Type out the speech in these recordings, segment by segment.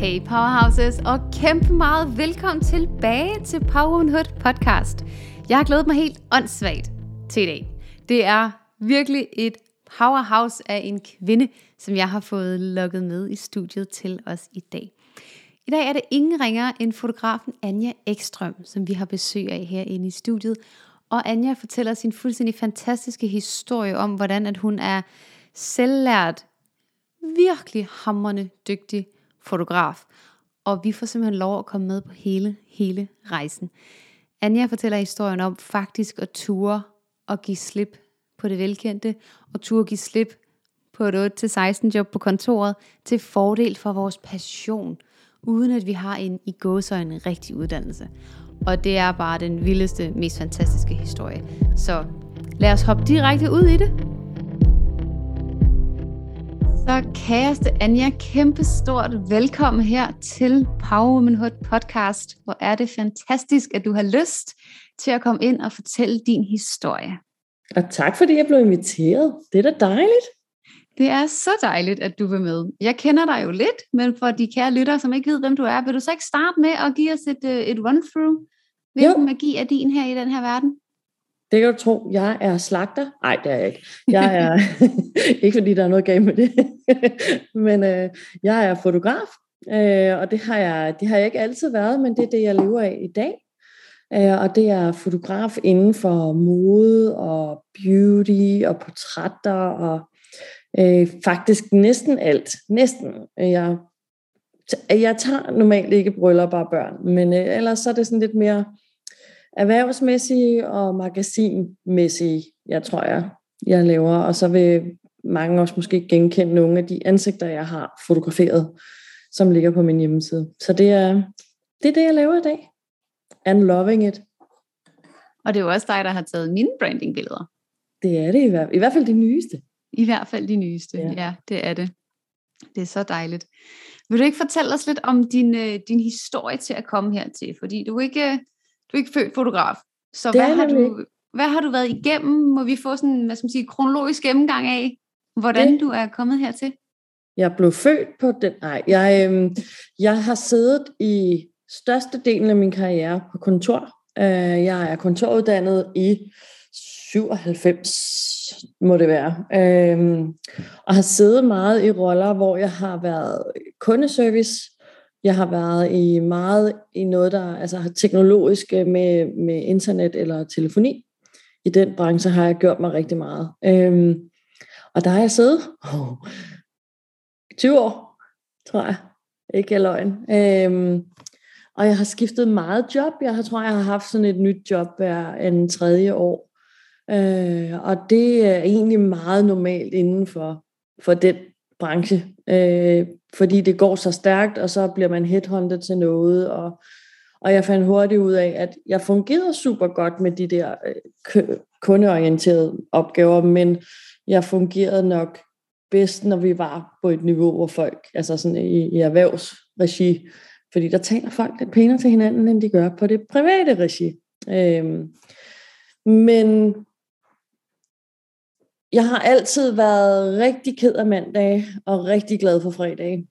Hey Powerhouses, og kæmpe meget velkommen tilbage til Powerhood podcast. Jeg har glædet mig helt åndssvagt til i dag. Det er virkelig et powerhouse af en kvinde, som jeg har fået lukket med i studiet til os i dag. I dag er det ingen ringer end fotografen Anja Ekstrøm, som vi har besøg af herinde i studiet. Og Anja fortæller sin fuldstændig fantastiske historie om, hvordan at hun er selvlært, virkelig hammerne dygtig fotograf. Og vi får simpelthen lov at komme med på hele, hele rejsen. Anja fortæller historien om faktisk at ture og give slip på det velkendte, og ture give slip på et 8-16 job på kontoret, til fordel for vores passion, uden at vi har en i gåsøjne rigtig uddannelse. Og det er bare den vildeste, mest fantastiske historie. Så lad os hoppe direkte ud i det. Så kæreste Anja, kæmpe stort velkommen her til Power Womanhood podcast. Hvor er det fantastisk, at du har lyst til at komme ind og fortælle din historie. Og tak fordi jeg blev inviteret. Det er da dejligt. Det er så dejligt, at du vil med. Jeg kender dig jo lidt, men for de kære lyttere, som ikke ved, hvem du er, vil du så ikke starte med at give os et, øh, et run-through? Hvilken jo. magi er din her i den her verden? Det kan du tro. Jeg er slagter. Nej, det er jeg ikke. Jeg er ikke fordi der er noget galt med det. men øh, jeg er fotograf, øh, og det har, jeg, det har jeg ikke altid været, men det er det, jeg lever af i dag. Øh, og det er fotograf inden for mode og beauty og portrætter og øh, faktisk næsten alt. Næsten. Jeg, jeg tager normalt ikke bryllup og børn, men øh, ellers så er det sådan lidt mere erhvervsmæssige og magasinmæssige, jeg tror jeg, jeg laver. Og så vil mange også måske genkende nogle af de ansigter, jeg har fotograferet, som ligger på min hjemmeside. Så det er det, er det jeg laver i dag. And loving it. Og det er jo også dig, der har taget mine brandingbilleder. Det er det i hvert, i hvert fald de nyeste. I hvert fald de nyeste, ja. ja, det er det. Det er så dejligt. Vil du ikke fortælle os lidt om din, øh, din historie til at komme hertil? Fordi du er ikke, du er ikke født fotograf. Så hvad har, du, hvad har du været igennem? Må vi få sådan en hvad skal man sige, kronologisk gennemgang af, hvordan det. du er kommet hertil? Jeg blev født på den... Nej, jeg, øh, jeg har siddet i størstedelen af min karriere på kontor. Øh, jeg er kontoruddannet i 97 må det være. Øhm, og har siddet meget i roller, hvor jeg har været kundeservice, jeg har været i meget i noget, der altså har teknologisk øh, med, med internet eller telefoni. I den branche har jeg gjort mig rigtig meget. Øhm, og der har jeg siddet oh, 20 år, tror jeg. Ikke er løgn. Øhm, og jeg har skiftet meget job. Jeg har, tror, jeg har haft sådan et nyt job hver en tredje år. Øh, og det er egentlig meget normalt inden for, for den branche, øh, fordi det går så stærkt, og så bliver man headhunted til noget, og, og jeg fandt hurtigt ud af, at jeg fungerede super godt med de der øh, kundeorienterede opgaver, men jeg fungerede nok bedst, når vi var på et niveau, hvor folk, altså sådan i, i erhvervsregi, fordi der taler folk lidt pænere til hinanden, end de gør på det private regi. Øhm, men jeg har altid været rigtig ked af mandag og rigtig glad for fredag.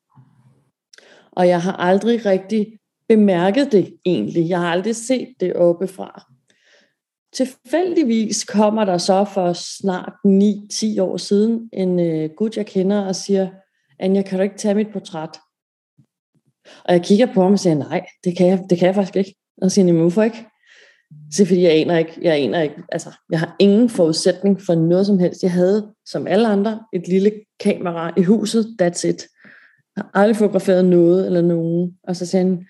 Og jeg har aldrig rigtig bemærket det egentlig. Jeg har aldrig set det oppefra. Tilfældigvis kommer der så for snart 9-10 år siden en øh, gut, jeg kender, og siger, Anja, kan du ikke tage mit portræt? Og jeg kigger på ham og siger, nej, det kan jeg, det kan jeg faktisk ikke. Og siger, hvorfor ikke? Så fordi jeg aner ikke, jeg aner ikke, altså, jeg har ingen forudsætning for noget som helst. Jeg havde, som alle andre, et lille kamera i huset, that's it. Jeg har aldrig fotograferet noget eller nogen. Og så sagde han,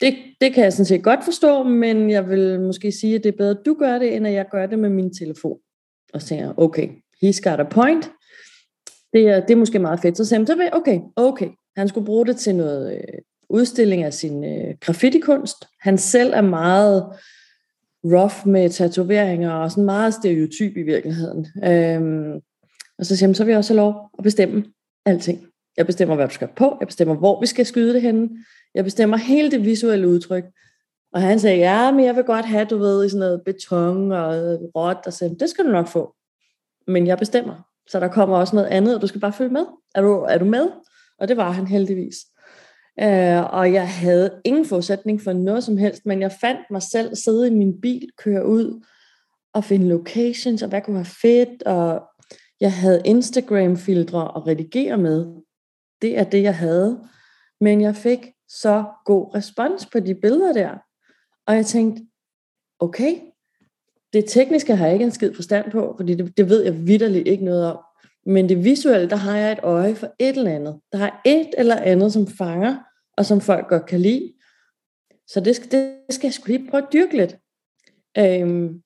det, det kan jeg sådan set godt forstå, men jeg vil måske sige, at det er bedre, at du gør det, end at jeg gør det med min telefon. Og så sagde jeg, okay, he's got a point. Det er, det er måske meget fedt. Så sagde han, okay, okay. Han skulle bruge det til noget øh, udstilling af sin øh, graffiti-kunst. Han selv er meget rough med tatoveringer og sådan meget stereotyp i virkeligheden. Øhm, og så siger han, så vil jeg også have lov at bestemme alting. Jeg bestemmer, hvad du skal på. Jeg bestemmer, hvor vi skal skyde det henne. Jeg bestemmer hele det visuelle udtryk. Og han sagde, ja, men jeg vil godt have, du ved, i sådan noget beton og råt. Og så det skal du nok få. Men jeg bestemmer. Så der kommer også noget andet, og du skal bare følge med. Er du, er du med? Og det var han heldigvis. Øh, og jeg havde ingen forudsætning for noget som helst, men jeg fandt mig selv sidde i min bil, køre ud og finde locations, og hvad kunne være fedt, og jeg havde Instagram-filtre at redigere med. Det er det, jeg havde. Men jeg fik så god respons på de billeder der. Og jeg tænkte, okay, det tekniske har jeg ikke en skid forstand på, fordi det, det ved jeg vidderligt ikke noget om. Men det visuelle, der har jeg et øje for et eller andet. Der har et eller andet, som fanger, og som folk godt kan lide. Så det skal, det skal jeg sgu lige prøve at dyrke lidt. Øhm,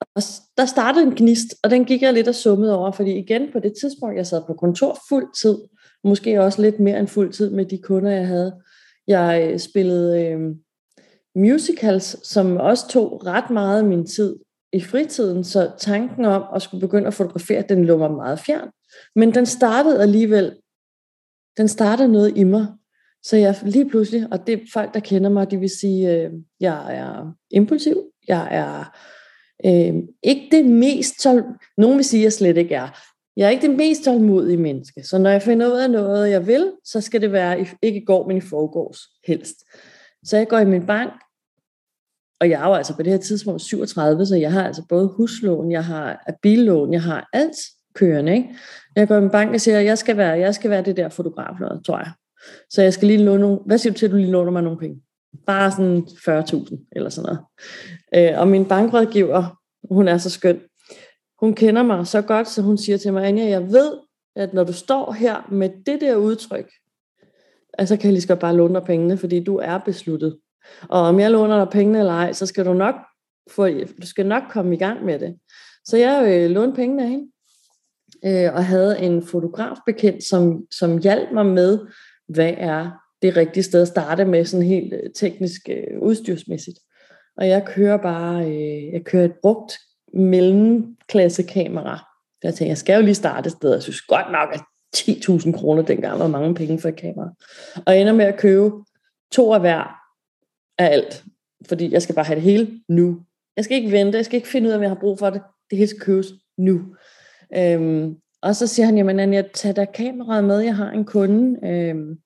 og der startede en gnist, og den gik jeg lidt og summede over, fordi igen på det tidspunkt, jeg sad på kontor fuld tid, måske også lidt mere end fuld tid med de kunder, jeg havde. Jeg øh, spillede øh, musicals, som også tog ret meget af min tid i fritiden, så tanken om at skulle begynde at fotografere, den lå mig meget fjern. Men den startede alligevel, den startede noget i mig. Så jeg lige pludselig, og det er folk, der kender mig, de vil sige, øh, jeg er impulsiv, jeg er øh, ikke det mest, tål... nogen vil sige, at jeg slet ikke er. Jeg er ikke det mest tålmodige menneske, så når jeg finder ud af noget, jeg vil, så skal det være ikke i går, men i forgårs helst. Så jeg går i min bank, og jeg er jo altså på det her tidspunkt 37, så jeg har altså både huslån, jeg har øh, billån, jeg har alt kørende. Ikke? Jeg går i en bank og siger, at jeg skal være, jeg skal være det der fotograf, noget, tror jeg. Så jeg skal lige låne nogle, hvad siger du til, at du lige låner mig nogle penge? Bare sådan 40.000 eller sådan noget. Øh, og min bankrådgiver, hun er så skøn. Hun kender mig så godt, så hun siger til mig, Anja, jeg ved, at når du står her med det der udtryk, altså kan jeg lige skal bare låne dig pengene, fordi du er besluttet. Og om jeg låner dig pengene eller ej, så skal du nok få, du skal nok komme i gang med det. Så jeg øh, lånte pengene af hende, øh, og havde en fotograf bekendt, som, som hjalp mig med, hvad er det rigtige sted at starte med, sådan helt øh, teknisk øh, udstyrsmæssigt. Og jeg kører bare, øh, jeg kører et brugt mellemklassekamera. Jeg tænkte, jeg skal jo lige starte et sted. Jeg synes godt nok, at 10.000 kroner dengang var mange penge for et kamera. Og ender med at købe to af hver af alt. Fordi jeg skal bare have det hele nu. Jeg skal ikke vente, jeg skal ikke finde ud af, om jeg har brug for det. Det hele skal købes nu. Øhm, og så siger han, jamen jeg tager da kameraet med, jeg har en kunde, øhm,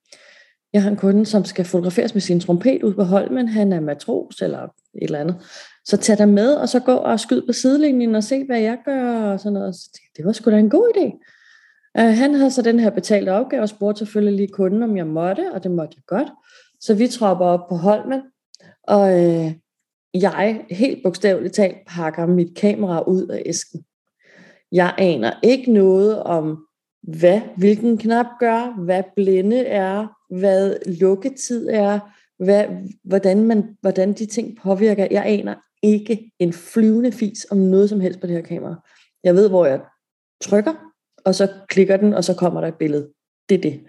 jeg har en kunde, som skal fotograferes med sin trompet ud på Holmen. Han er matros eller et eller andet. Så tag dig med, og så gå og skyd på sidelinjen og se, hvad jeg gør. Og sådan noget. Så det var sgu da en god idé. Uh, han havde så den her betalte opgave og spurgte selvfølgelig lige kunden, om jeg måtte, og det måtte jeg godt. Så vi tropper op på Holmen, og øh, jeg helt bogstaveligt talt pakker mit kamera ud af æsken. Jeg aner ikke noget om, hvad hvilken knap gør, hvad blinde er, hvad lukketid er, hvad, hvordan, man, hvordan de ting påvirker. Jeg aner ikke en flyvende fis om noget som helst på det her kamera. Jeg ved, hvor jeg trykker, og så klikker den, og så kommer der et billede. Det er det.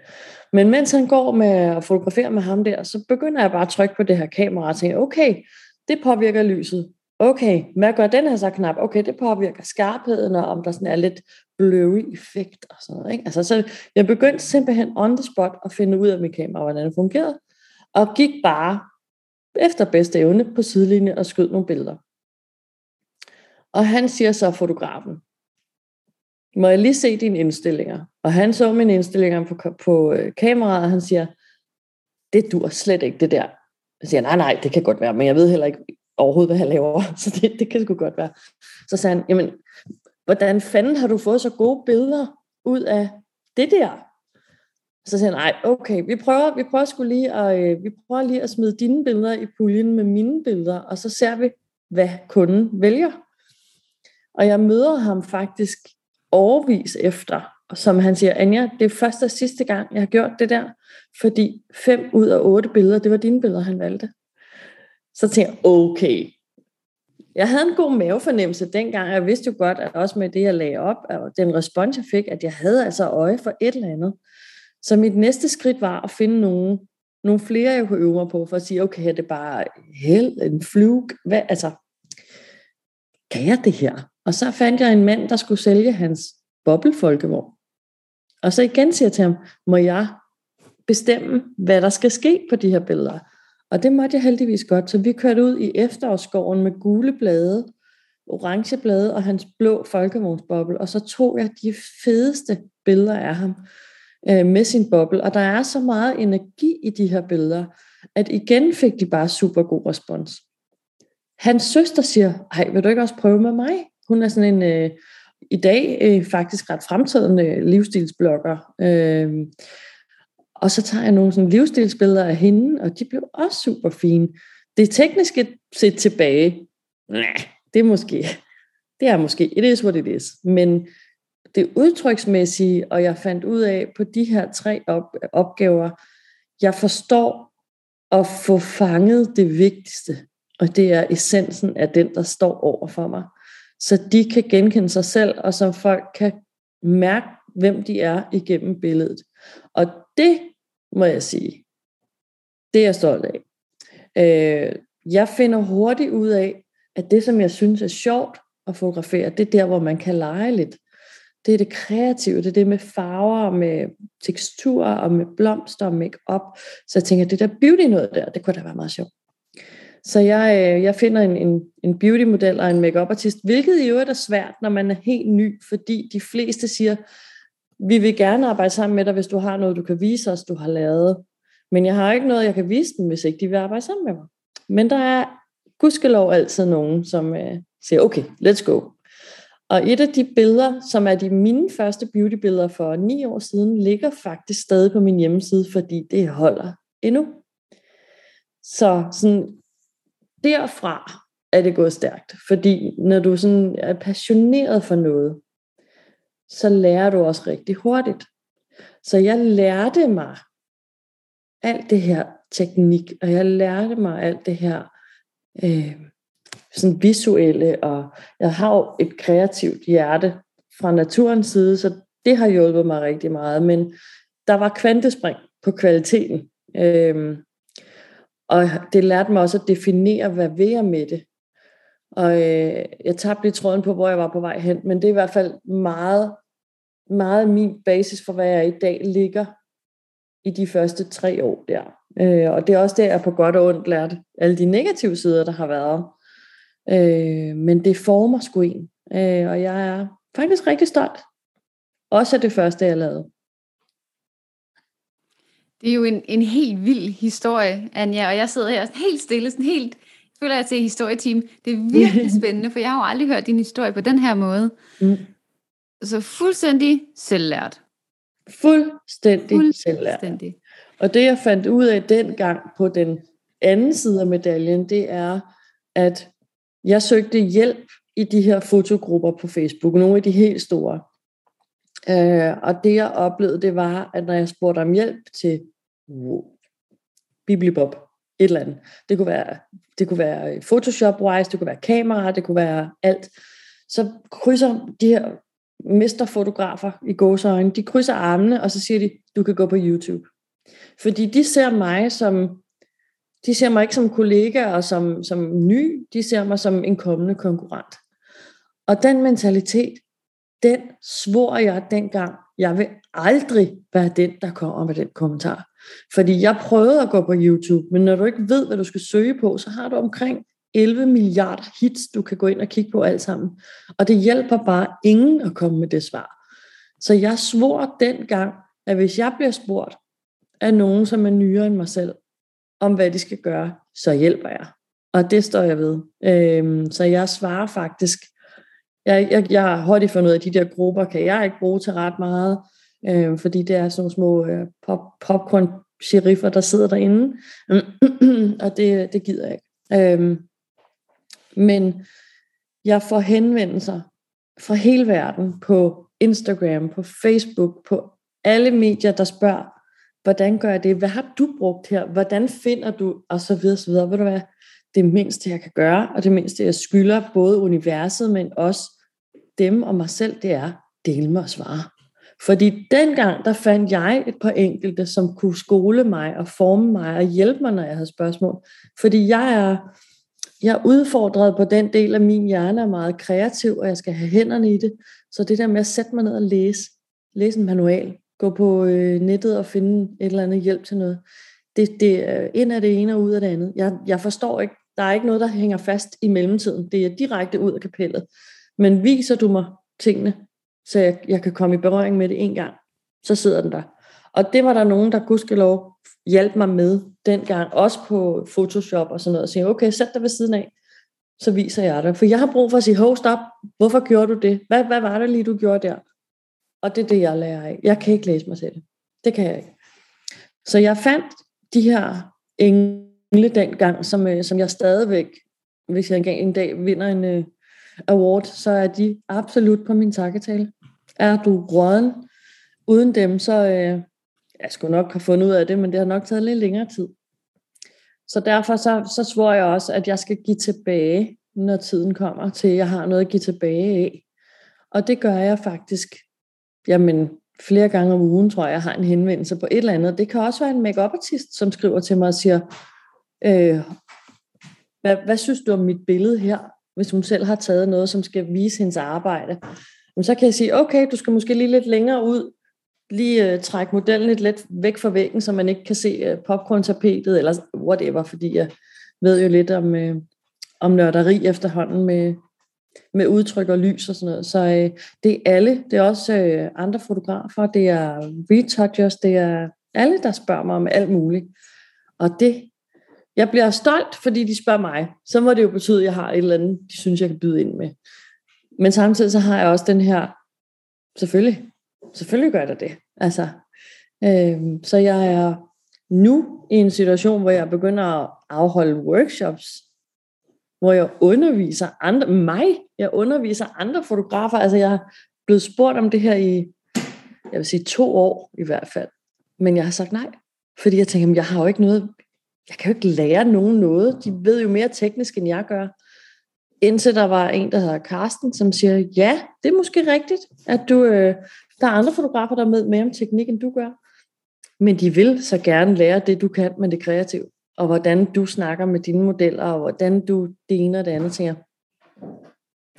Men mens han går med at fotografere med ham der, så begynder jeg bare at trykke på det her kamera og tænker, okay, det påvirker lyset. Okay, hvad gør den her så knap? Okay, det påvirker skarpheden, og om der sådan er lidt blurry effekt og sådan noget. Ikke? Altså, så jeg begyndte simpelthen on the spot at finde ud af mit kamera, hvordan det fungerede, og gik bare efter bedste evne på sidelinjen og skød nogle billeder. Og han siger så fotografen, må jeg lige se dine indstillinger? Og han så mine indstillinger på, på øh, kameraet, og han siger, det dur slet ikke det der. Jeg siger, nej, nej, det kan godt være, men jeg ved heller ikke overhovedet, hvad han laver, så det, det kan sgu godt være. Så sagde han, jamen, hvordan fanden har du fået så gode billeder ud af det der? Så siger han, nej, okay, vi prøver, vi prøver sgu lige at, øh, vi prøver lige at smide dine billeder i puljen med mine billeder, og så ser vi, hvad kunden vælger. Og jeg møder ham faktisk overvis efter, og som han siger, Anja, det er første og sidste gang, jeg har gjort det der, fordi fem ud af otte billeder, det var dine billeder, han valgte. Så tænkte jeg, okay, jeg havde en god mavefornemmelse dengang, jeg vidste jo godt, at også med det, jeg lagde op, og den respons, jeg fik, at jeg havde altså øje for et eller andet. Så mit næste skridt var at finde nogle, nogle flere, jeg kunne øve mig på, for at sige, okay, det er bare held, en flug, hvad, altså, kan jeg det her? Og så fandt jeg en mand, der skulle sælge hans bobbelfolkevogn. Og så igen siger jeg til ham, må jeg bestemme, hvad der skal ske på de her billeder? Og det måtte jeg heldigvis godt, så vi kørte ud i efterårsskoven med gule blade, orange blade og hans blå folkevognsboble, og så tog jeg de fedeste billeder af ham. øh, med sin boble, og der er så meget energi i de her billeder, at igen fik de bare super god respons. Hans søster siger, hej, vil du ikke også prøve med mig? Hun er sådan en, øh, i dag øh, faktisk ret fremtrædende livsstilsblogger. Øh, og så tager jeg nogle sådan livsstilsbilleder af hende, og de blev også super fine. Det tekniske set tilbage, nej, det er måske, det er måske, it is what it is. Men det udtryksmæssige, og jeg fandt ud af på de her tre op- opgaver, jeg forstår at få fanget det vigtigste, og det er essensen af den, der står over for mig. Så de kan genkende sig selv, og så folk kan mærke, hvem de er igennem billedet. Og det må jeg sige, det er jeg stolt af. Øh, jeg finder hurtigt ud af, at det, som jeg synes er sjovt at fotografere, det er der, hvor man kan lege lidt. Det er det kreative, det er det med farver, med teksturer og med blomster og make-up. Så jeg tænker, det der beauty noget der, det kunne da være meget sjovt. Så jeg, øh, jeg finder en, en, en beauty-model og en makeup artist, hvilket i øvrigt er svært, når man er helt ny, fordi de fleste siger, vi vil gerne arbejde sammen med dig, hvis du har noget, du kan vise os, du har lavet. Men jeg har ikke noget, jeg kan vise dem, hvis ikke de vil arbejde sammen med mig. Men der er gudskelov altid nogen, som øh, siger, okay, let's go. Og et af de billeder, som er de mine første beautybilleder for ni år siden, ligger faktisk stadig på min hjemmeside, fordi det holder endnu. Så sådan, derfra er det gået stærkt. Fordi når du sådan er passioneret for noget, så lærer du også rigtig hurtigt. Så jeg lærte mig alt det her teknik, og jeg lærte mig alt det her øh, sådan visuelle, og jeg har jo et kreativt hjerte fra naturens side, så det har hjulpet mig rigtig meget, men der var kvantespring på kvaliteten. Øh, og det lærte mig også at definere, hvad vil jeg med det. Og øh, jeg tabte lige tråden på, hvor jeg var på vej hen, men det er i hvert fald meget, meget min basis for, hvad jeg i dag ligger i de første tre år der. Øh, og det er også der, jeg på godt og ondt lærte alle de negative sider, der har været. Øh, men det former sgu en. Øh, og jeg er faktisk rigtig stolt. Også af det første, jeg lavede. Det er jo en, en helt vild historie, Anja, og jeg sidder her helt stille, sådan helt, jeg føler jeg til historieteam. Det er virkelig spændende, for jeg har jo aldrig hørt din historie på den her måde. Mm. Så fuldstændig selvlært. Fuldstændig, fuldstændig selvlært. Og det jeg fandt ud af dengang på den anden side af medaljen, det er, at jeg søgte hjælp i de her fotogrupper på Facebook, nogle af de helt store. Øh, og det jeg oplevede, det var, at når jeg spurgte om hjælp til wow, Biblibob, et eller andet. Det kunne være, det kunne være Photoshop-wise, det kunne være kamera, det kunne være alt. Så krydser de her mesterfotografer i gåsøjne, de krydser armene, og så siger de, du kan gå på YouTube. Fordi de ser mig som, de ser mig ikke som kollega og som, som ny, de ser mig som en kommende konkurrent. Og den mentalitet, den svor jeg dengang, jeg vil aldrig være den, der kommer med den kommentar. Fordi jeg prøvede at gå på YouTube, men når du ikke ved, hvad du skal søge på, så har du omkring 11 milliarder hits, du kan gå ind og kigge på alt sammen. Og det hjælper bare ingen at komme med det svar. Så jeg svor dengang, at hvis jeg bliver spurgt af nogen, som er nyere end mig selv, om hvad de skal gøre, så hjælper jeg. Og det står jeg ved. Øhm, så jeg svarer faktisk jeg, jeg, jeg har hurtigt fundet ud af, at de der grupper kan jeg ikke bruge til ret meget, øh, fordi det er sådan nogle små øh, pop, popcorn sheriffer, der sidder derinde, og det, det gider jeg ikke. Øh, men jeg får henvendelser fra hele verden på Instagram, på Facebook, på alle medier, der spørger, hvordan gør jeg det? Hvad har du brugt her? Hvordan finder du? Og så videre, så videre. Ved du hvad? Det mindste, jeg kan gøre, og det mindste, jeg skylder både universet, men også dem og mig selv, det er, dele mig og svare. Fordi dengang, der fandt jeg et par enkelte, som kunne skole mig og forme mig og hjælpe mig, når jeg havde spørgsmål. Fordi jeg er, jeg er udfordret på den del af min hjerne, er meget kreativ, og jeg skal have hænderne i det. Så det der med at sætte mig ned og læse, læse en manual, gå på øh, nettet og finde et eller andet hjælp til noget, det, det er ind af det ene og ud af det andet. Jeg, jeg forstår ikke, der er ikke noget, der hænger fast i mellemtiden. Det er direkte ud af kapellet. Men viser du mig tingene, så jeg, jeg kan komme i berøring med det en gang, så sidder den der. Og det var der nogen, der gudskelov hjalp mig med dengang, også på Photoshop og sådan noget, og sige, okay, sæt dig ved siden af, så viser jeg dig. For jeg har brug for at sige, hov, stop, hvorfor gjorde du det? Hvad, hvad var det lige, du gjorde der? Og det er det, jeg lærer af. Jeg kan ikke læse mig selv. Det kan jeg ikke. Så jeg fandt de her engle dengang, som, øh, som jeg stadigvæk, hvis jeg en dag vinder en øh, award, så er de absolut på min takketale. Er du råden? Uden dem, så øh, jeg skulle nok have fundet ud af det, men det har nok taget lidt længere tid. Så derfor så, så svor jeg også, at jeg skal give tilbage, når tiden kommer til, at jeg har noget at give tilbage af. Og det gør jeg faktisk, jamen flere gange om ugen, tror jeg, jeg har en henvendelse på et eller andet. Det kan også være en make artist som skriver til mig og siger, øh, hvad, hvad synes du om mit billede her? Hvis hun selv har taget noget, som skal vise hendes arbejde. Så kan jeg sige, okay, du skal måske lige lidt længere ud, lige øh, uh, trække modellen lidt let væk fra væggen, så man ikke kan se uh, popcorn-tapetet, eller whatever, fordi jeg ved jo lidt om, uh, om nørderi efterhånden med, med udtryk og lys og sådan noget. Så uh, det er alle, det er også uh, andre fotografer, det er retouchers, det er alle, der spørger mig om alt muligt. Og det, jeg bliver stolt, fordi de spørger mig. Så må det jo betyde, at jeg har et eller andet, de synes, jeg kan byde ind med. Men samtidig så har jeg også den her, selvfølgelig, selvfølgelig gør der det. Altså, øh, så jeg er nu i en situation, hvor jeg begynder at afholde workshops, hvor jeg underviser andre, mig, jeg underviser andre fotografer. Altså jeg er blevet spurgt om det her i, jeg vil sige to år i hvert fald. Men jeg har sagt nej, fordi jeg tænker, jeg har jo ikke noget, jeg kan jo ikke lære nogen noget. De ved jo mere teknisk, end jeg gør. Indtil der var en, der hedder Karsten, som siger, ja, det er måske rigtigt, at du, øh, der er andre fotografer, der er med mere om teknik, end du gør. Men de vil så gerne lære det, du kan med det kreative. Og hvordan du snakker med dine modeller, og hvordan du det ene og det andet tænker.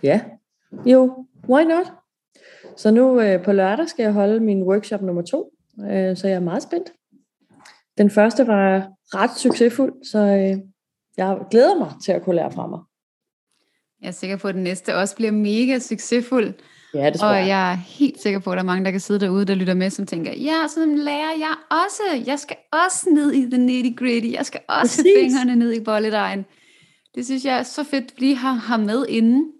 Ja, jo, why not? Så nu øh, på lørdag skal jeg holde min workshop nummer to, øh, så jeg er meget spændt. Den første var ret succesfuld, så øh, jeg glæder mig til at kunne lære fra mig. Jeg er sikker på, at den næste også bliver mega succesfuld. Ja, det tror og jeg. jeg er helt sikker på, at der er mange, der kan sidde derude, der lytter med, som tænker, ja, så lærer jeg også. Jeg skal også ned i the nitty gritty. Jeg skal også Præcis. have fingrene ned i bolledejen. Det synes jeg er så fedt, at vi har ham med inden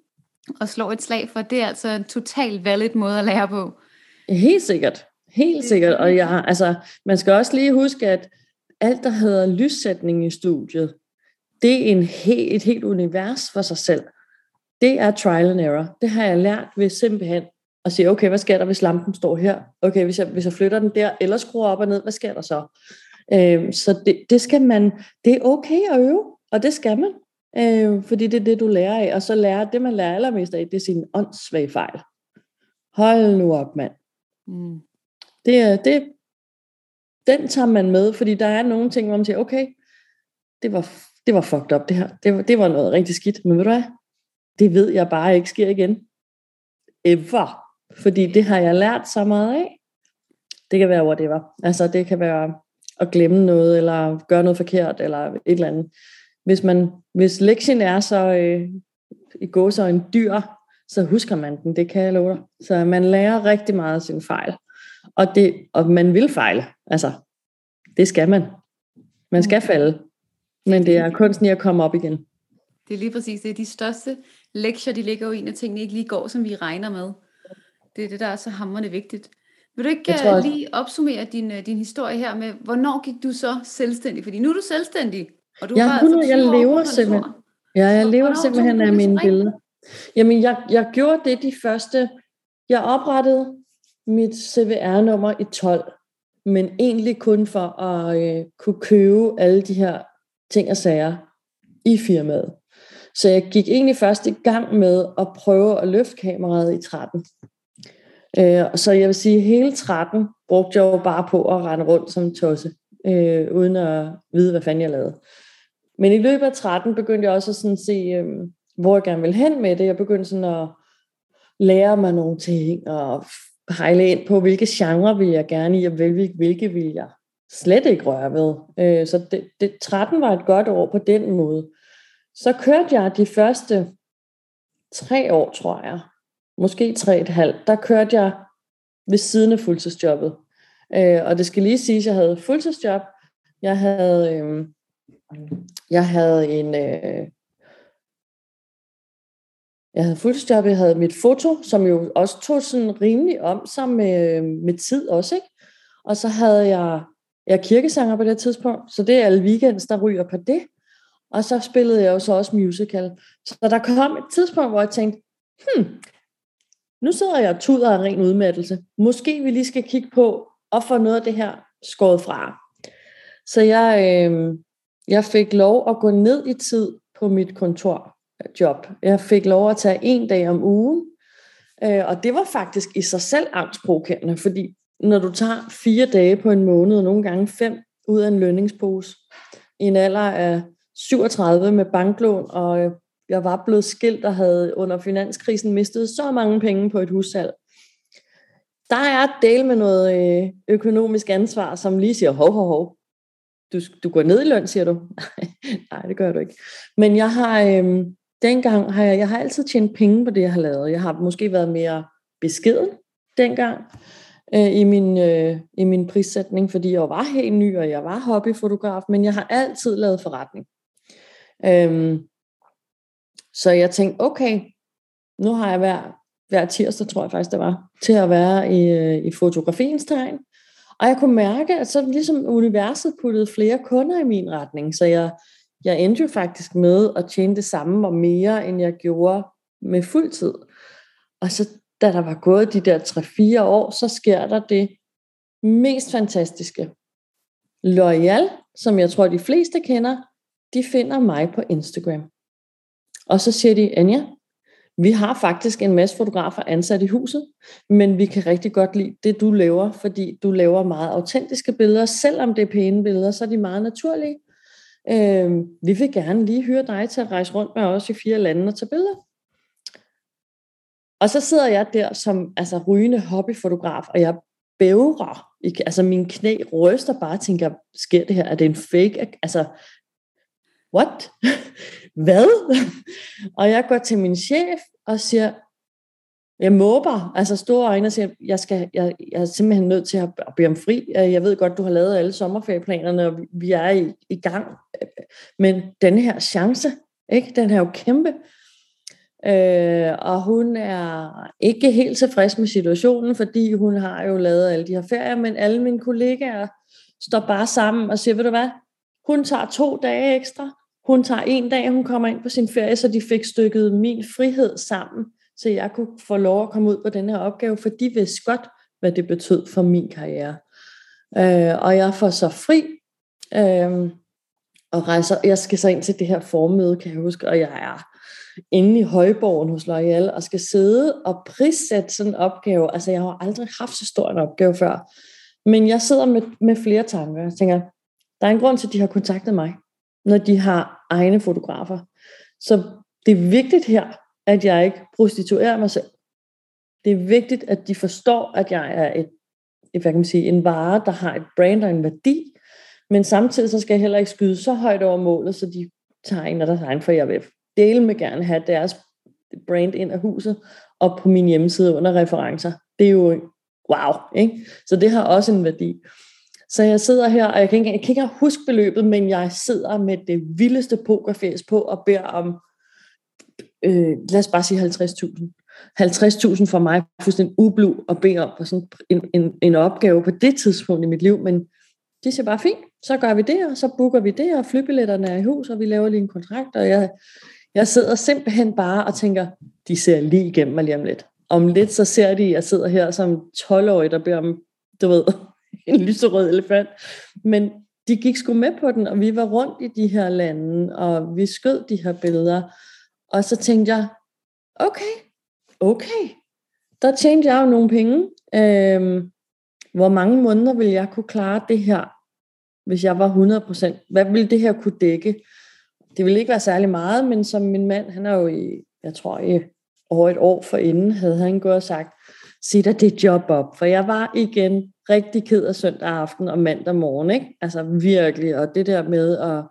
og slår et slag for. Det er altså en total valid måde at lære på. Helt sikkert. Helt sikkert. Og jeg, altså, man skal også lige huske, at alt, der hedder lyssætning i studiet, det er en he, et helt univers for sig selv. Det er trial and error. Det har jeg lært ved simpelthen at sige, okay, hvad sker der, hvis lampen står her? Okay, hvis jeg, hvis jeg flytter den der, eller skruer op og ned, hvad sker der så? Øh, så det, det skal man, det er okay at øve, og det skal man. Øh, fordi det er det, du lærer af. Og så lærer det, man lærer allermest af, det er sin åndssvage fejl. Hold nu op, mand. Mm. Det, det, den tager man med, fordi der er nogle ting, hvor man siger, okay, det var, det var fucked up det her. Det var, det var noget rigtig skidt. Men ved du hvad? Det ved jeg bare ikke sker igen. Ever. Fordi det har jeg lært så meget af. Det kan være whatever. Altså det kan være at glemme noget, eller gøre noget forkert, eller et eller andet. Hvis, man, hvis lektien er så øh, i går så en dyr, så husker man den, det kan jeg love dig. Så man lærer rigtig meget af sin fejl. Og, det, og man vil fejle. Altså, det skal man. Man skal falde. Men det er kunsten i at komme op igen. Det er lige præcis det. De største lektier, de ligger jo i, når tingene ikke lige går, som vi regner med. Det er det, der er så hammerende vigtigt. Vil du ikke tror, lige opsummere din, øh, din historie her med, hvornår gik du så selvstændig? Fordi nu er du selvstændig. Og du ja, var altså jeg lever simpelthen. Ja, jeg lever simpelthen af mine billeder. Jamen, jeg, jeg gjorde det de første... Jeg oprettede mit CVR-nummer i 12, men egentlig kun for at øh, kunne købe alle de her ting og sager i firmaet. Så jeg gik egentlig først i gang med at prøve at løfte kameraet i 13. Øh, så jeg vil sige, at hele 13 brugte jeg jo bare på at rende rundt som tosse, øh, uden at vide, hvad fanden jeg lavede. Men i løbet af 13 begyndte jeg også at sådan se, øh, hvor jeg gerne ville hen med det. Jeg begyndte sådan at lære mig nogle ting, og pejle ind på, hvilke genre vil jeg gerne i, og hvilke, hvilke vil jeg slet ikke røre ved. Øh, så det, det, 13 var et godt år på den måde. Så kørte jeg de første tre år, tror jeg, måske tre et halvt, der kørte jeg ved siden af fuldtidsjobbet. Øh, og det skal lige sige, at jeg havde fuldtidsjob. Jeg havde, øh, jeg havde en... Øh, jeg havde fuldstændig, jeg havde mit foto, som jo også tog sådan rimelig om sig med, med tid også, ikke? Og så havde jeg, jeg kirkesanger på det tidspunkt, så det er alle weekends, der ryger på det. Og så spillede jeg jo så også musical. Så der kom et tidspunkt, hvor jeg tænkte, hmm, nu sidder jeg og tuder af ren udmattelse. Måske vi lige skal kigge på at få noget af det her skåret fra. Så jeg, øh, jeg fik lov at gå ned i tid på mit kontor job. Jeg fik lov at tage en dag om ugen, øh, og det var faktisk i sig selv angstprovokerende, fordi når du tager fire dage på en måned, og nogle gange fem ud af en lønningspose, i en alder af 37 med banklån, og øh, jeg var blevet skilt og havde under finanskrisen mistet så mange penge på et hussalg. Der er del med noget øh, økonomisk ansvar, som lige siger, hov, hov, hov, du, du går ned i løn, siger du? Nej, det gør du ikke. Men jeg har, øh, dengang har jeg, jeg har altid tjent penge på det, jeg har lavet. Jeg har måske været mere beskeden dengang øh, i, min, øh, i min prissætning, fordi jeg var helt ny, og jeg var hobbyfotograf, men jeg har altid lavet forretning. Øhm, så jeg tænkte, okay, nu har jeg hver, hver tirsdag, tror jeg faktisk det var, til at være i, øh, i fotografiens tegn. Og jeg kunne mærke, at så ligesom universet puttede flere kunder i min retning, så jeg, jeg endte jo faktisk med at tjene det samme og mere, end jeg gjorde med fuld tid. Og så da der var gået de der 3-4 år, så sker der det mest fantastiske. Loyal, som jeg tror de fleste kender, de finder mig på Instagram. Og så siger de, Anja, vi har faktisk en masse fotografer ansat i huset, men vi kan rigtig godt lide det, du laver, fordi du laver meget autentiske billeder. Selvom det er pæne billeder, så er de meget naturlige. Øh, vi vil gerne lige høre dig til at rejse rundt med os i fire lande og tage billeder. Og så sidder jeg der som altså, rygende hobbyfotograf, og jeg bævrer. Altså min knæ ryster bare og tænker, sker det her? Er det en fake? Altså, what? Hvad? og jeg går til min chef og siger, jeg måber, altså store øjne og siger, jeg, skal, jeg, jeg er simpelthen nødt til at bede om fri. Jeg ved godt, du har lavet alle sommerferieplanerne, og vi er i, i gang. Men den her chance, ikke? den er jo kæmpe. Øh, og hun er ikke helt tilfreds med situationen, fordi hun har jo lavet alle de her ferier, men alle mine kollegaer står bare sammen og siger, ved du hvad, hun tager to dage ekstra, hun tager en dag, hun kommer ind på sin ferie, så de fik stykket min frihed sammen, så jeg kunne få lov at komme ud på den her opgave, for de vidste godt, hvad det betød for min karriere. Øh, og jeg får så fri, øh, og rejser, jeg skal så ind til det her formøde, kan jeg huske, og jeg er inde i højborgen hos L'Oreal, og skal sidde og prissætte sådan en opgave. Altså, jeg har aldrig haft så stor en opgave før. Men jeg sidder med, med flere tanker. Jeg tænker, der er en grund til, at de har kontaktet mig når de har egne fotografer. Så det er vigtigt her, at jeg ikke prostituerer mig selv. Det er vigtigt, at de forstår, at jeg er et, hvad kan man sige, en vare, der har et brand og en værdi, men samtidig så skal jeg heller ikke skyde så højt over målet, så de tager en af deres egen, for jeg vil dele med gerne have deres brand ind af huset, og på min hjemmeside under referencer. Det er jo wow, ikke? Så det har også en værdi. Så jeg sidder her, og jeg kan ikke, jeg kan ikke huske beløbet, men jeg sidder med det vildeste pokerfæs på og beder om, øh, lad os bare sige 50.000. 50.000 for mig fuldstændig ublu at bede om på sådan en, en, en opgave på det tidspunkt i mit liv, men de siger bare, fint, så gør vi det, og så booker vi det, og flybilletterne er i hus, og vi laver lige en kontrakt, og jeg, jeg sidder simpelthen bare og tænker, de ser lige igennem mig lige om lidt. Om lidt, så ser de, at jeg sidder her som 12-årig, der beder om, du ved, en lyserød elefant. Men de gik sgu med på den, og vi var rundt i de her lande, og vi skød de her billeder. Og så tænkte jeg, okay, okay, der tjente jeg jo nogle penge. Øhm, hvor mange måneder vil jeg kunne klare det her, hvis jeg var 100%? Hvad ville det her kunne dække? Det ville ikke være særlig meget, men som min mand, han er jo i, jeg tror i over et år forinden, havde han gået og sagt, sig dig det job op. For jeg var igen rigtig ked af søndag aften og mandag morgen, ikke? Altså virkelig, og det der med at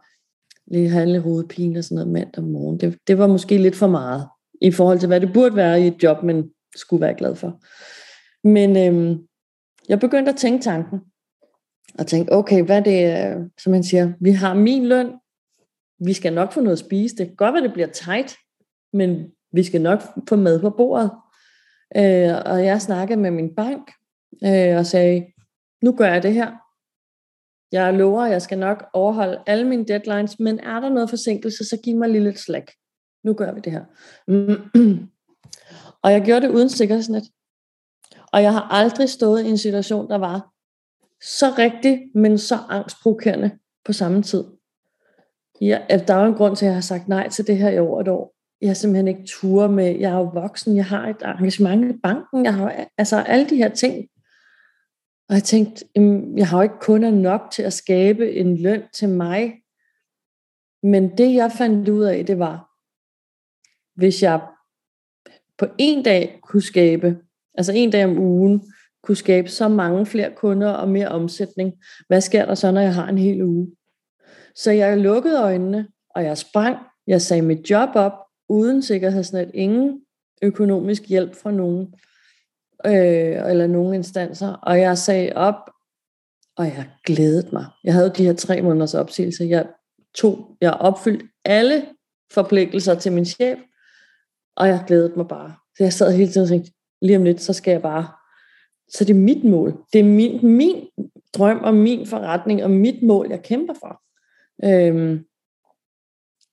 lige have lidt hovedpine og sådan noget mandag morgen, det, det var måske lidt for meget, i forhold til hvad det burde være i et job, man skulle være glad for. Men øhm, jeg begyndte at tænke tanken, og tænke, okay, hvad er det, er, som man siger, vi har min løn, vi skal nok få noget at spise, det kan godt være, det bliver tight, men vi skal nok få mad på bordet. Øh, og jeg snakkede med min bank, øh, og sagde, nu gør jeg det her. Jeg lover, at jeg skal nok overholde alle mine deadlines, men er der noget forsinkelse, så giv mig lige lidt slack. Nu gør vi det her. og jeg gjorde det uden sikkerhedsnet. Og jeg har aldrig stået i en situation, der var så rigtig, men så angstprovokerende på samme tid. Ja, der er jo en grund til, at jeg har sagt nej til det her i over et år. Jeg har simpelthen ikke tur med, jeg er jo voksen, jeg har et engagement i banken, jeg har altså alle de her ting. Og jeg tænkte, jeg har jo ikke kun nok til at skabe en løn til mig. Men det jeg fandt ud af, det var, hvis jeg på en dag kunne skabe, altså en dag om ugen, kunne skabe så mange flere kunder og mere omsætning, hvad sker der så, når jeg har en hel uge? Så jeg lukkede øjnene, og jeg sprang, jeg sagde mit job op, uden sikkerhedsnet, ingen økonomisk hjælp fra nogen, øh, eller nogen instanser, og jeg sagde op, og jeg glædede mig. Jeg havde de her tre måneders opsigelse. Jeg tog, jeg opfyldte alle forpligtelser til min chef, og jeg glædede mig bare. Så jeg sad hele tiden og tænkte, lige om lidt, så skal jeg bare. Så det er mit mål. Det er min, min drøm og min forretning og mit mål, jeg kæmper for. Øhm,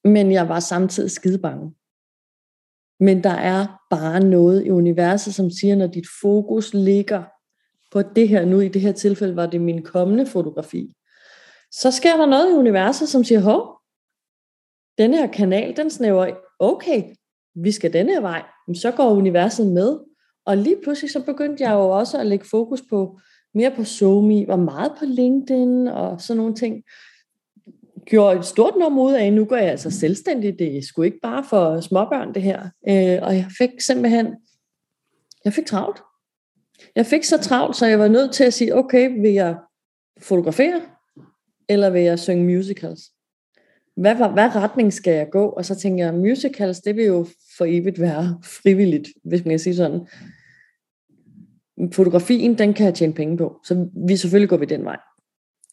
men jeg var samtidig skide bange. Men der er bare noget i universet, som siger, når dit fokus ligger på det her nu, i det her tilfælde var det min kommende fotografi, så sker der noget i universet, som siger, hov, den her kanal, den snæver, okay, vi skal den her vej, så går universet med. Og lige pludselig så begyndte jeg jo også at lægge fokus på mere på SoMe, var meget på LinkedIn og sådan nogle ting. Gjorde et stort nummer ud af, nu går jeg altså selvstændig, det er sgu ikke bare for småbørn det her. Øh, og jeg fik simpelthen, jeg fik travlt. Jeg fik så travlt, så jeg var nødt til at sige, okay, vil jeg fotografere, eller vil jeg synge musicals? Hvad, hvad retning skal jeg gå? Og så tænker jeg, musicals, det vil jo for evigt være frivilligt, hvis man kan sige sådan. Fotografien, den kan jeg tjene penge på. Så vi selvfølgelig går vi den vej.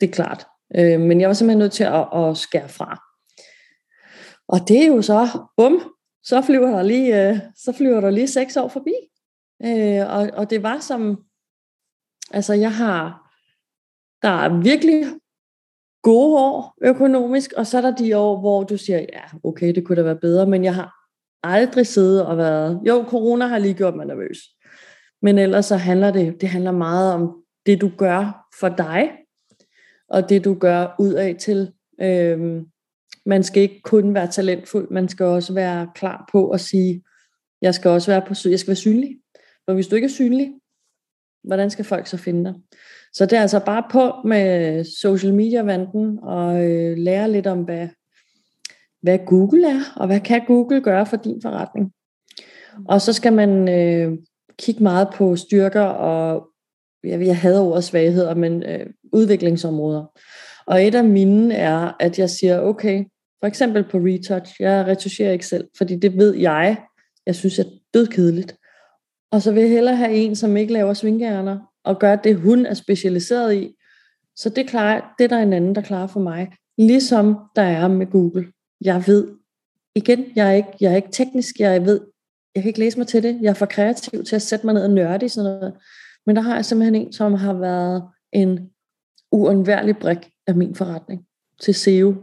Det er klart. Øh, men jeg var simpelthen nødt til at, at skære fra. Og det er jo så, bum, så flyver der lige, øh, så flyver der lige seks år forbi. Øh, og, og det var som, altså jeg har, der er virkelig gode år økonomisk, og så er der de år, hvor du siger, ja, okay, det kunne da være bedre, men jeg har aldrig siddet og været, jo, corona har lige gjort mig nervøs, men ellers så handler det, det handler meget om det, du gør for dig, og det, du gør ud af til. Øhm, man skal ikke kun være talentfuld, man skal også være klar på at sige, jeg skal også være på, jeg skal være synlig. For hvis du ikke er synlig, hvordan skal folk så finde dig? Så det er altså bare på med social media vanden og øh, lære lidt om, hvad, hvad Google er, og hvad kan Google gøre for din forretning. Og så skal man øh, kigge meget på styrker og, jeg, jeg hader ordet svagheder, men øh, udviklingsområder. Og et af mine er, at jeg siger, okay, for eksempel på retouch, jeg retoucherer ikke selv, fordi det ved jeg, jeg synes er dødkedeligt. Og så vil jeg hellere have en, som ikke laver svingærner, og gør det, hun er specialiseret i. Så det, klarer, det er der en anden, der klarer for mig. Ligesom der er med Google. Jeg ved, igen, jeg er ikke, jeg er ikke teknisk, jeg ved, jeg kan ikke læse mig til det. Jeg er for kreativ til at sætte mig ned og nørde i sådan noget. Men der har jeg simpelthen en, som har været en uundværlig brik af min forretning til SEO.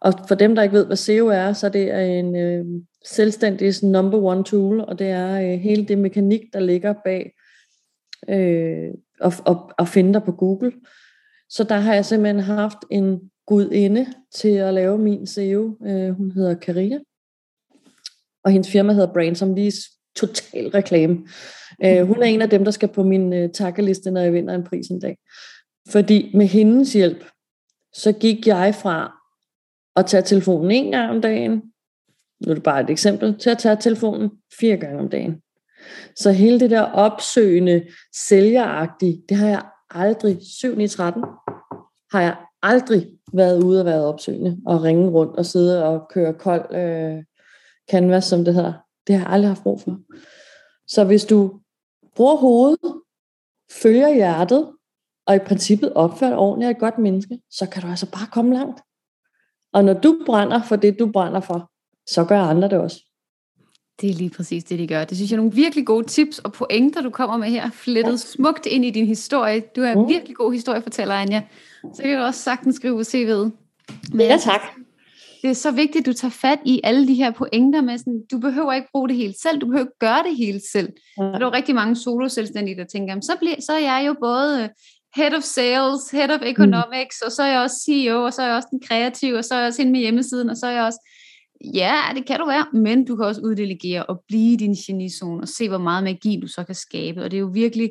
Og for dem, der ikke ved, hvad SEO er, så det er en øh, selvstændig number one tool, og det er øh, hele det mekanik, der ligger bag øh, og, og, at finde dig på Google. Så der har jeg simpelthen haft en gudinde til at lave min SEO. Øh, hun hedder Karina. Og hendes firma hedder Brain, som lige total reklame. Øh, hun er en af dem, der skal på min øh, takkeliste, når jeg vinder en pris en dag. Fordi med hendes hjælp, så gik jeg fra at tage telefonen en gang om dagen, nu er det bare et eksempel, til at tage telefonen fire gange om dagen. Så hele det der opsøgende, sælgeragtige, det har jeg aldrig, 7 i 13, har jeg aldrig været ude og været opsøgende og ringe rundt og sidde og køre kold øh, canvas, som det hedder. Det har jeg aldrig haft brug for. Så hvis du bruger hovedet, følger hjertet, og i princippet opfører ordentligt et godt menneske, så kan du altså bare komme langt. Og når du brænder for det, du brænder for, så gør andre det også. Det er lige præcis det, de gør. Det synes jeg er nogle virkelig gode tips og pointer, du kommer med her. Flettet ja. smukt ind i din historie. Du er en mm. virkelig god historiefortæller, Anja. Så kan du også sagtens skrive på CV'et. Men ja, tak. Det er så vigtigt, at du tager fat i alle de her pointer med, sådan, du behøver ikke bruge det hele selv, du behøver ikke gøre det hele selv. Ja. Der er jo rigtig mange solo-selvstændige, der tænker, så, bliver, så er jeg jo både øh, head of sales, head of economics, mm. og så er jeg også CEO, og så er jeg også den kreative, og så er jeg også inde med hjemmesiden, og så er jeg også Ja, det kan du være, men du kan også uddelegere og blive i din genizone og se, hvor meget magi du så kan skabe. Og det er jo virkelig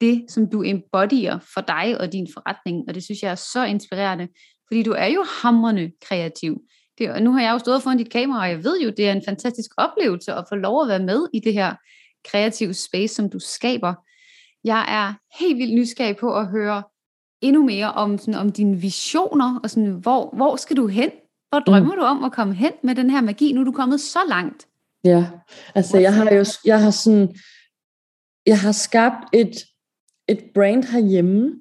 det, som du embodyer for dig og din forretning, og det synes jeg er så inspirerende, fordi du er jo hamrende kreativ. Det, og nu har jeg jo stået foran dit kamera, og jeg ved jo, det er en fantastisk oplevelse at få lov at være med i det her kreative space, som du skaber. Jeg er helt vildt nysgerrig på at høre endnu mere om, sådan, om dine visioner, og sådan, hvor, hvor skal du hen hvor drømmer mm. du om at komme hen med den her magi? Nu er du kommet så langt. Ja, altså jeg har jo jeg har sådan, jeg har skabt et, et brand herhjemme,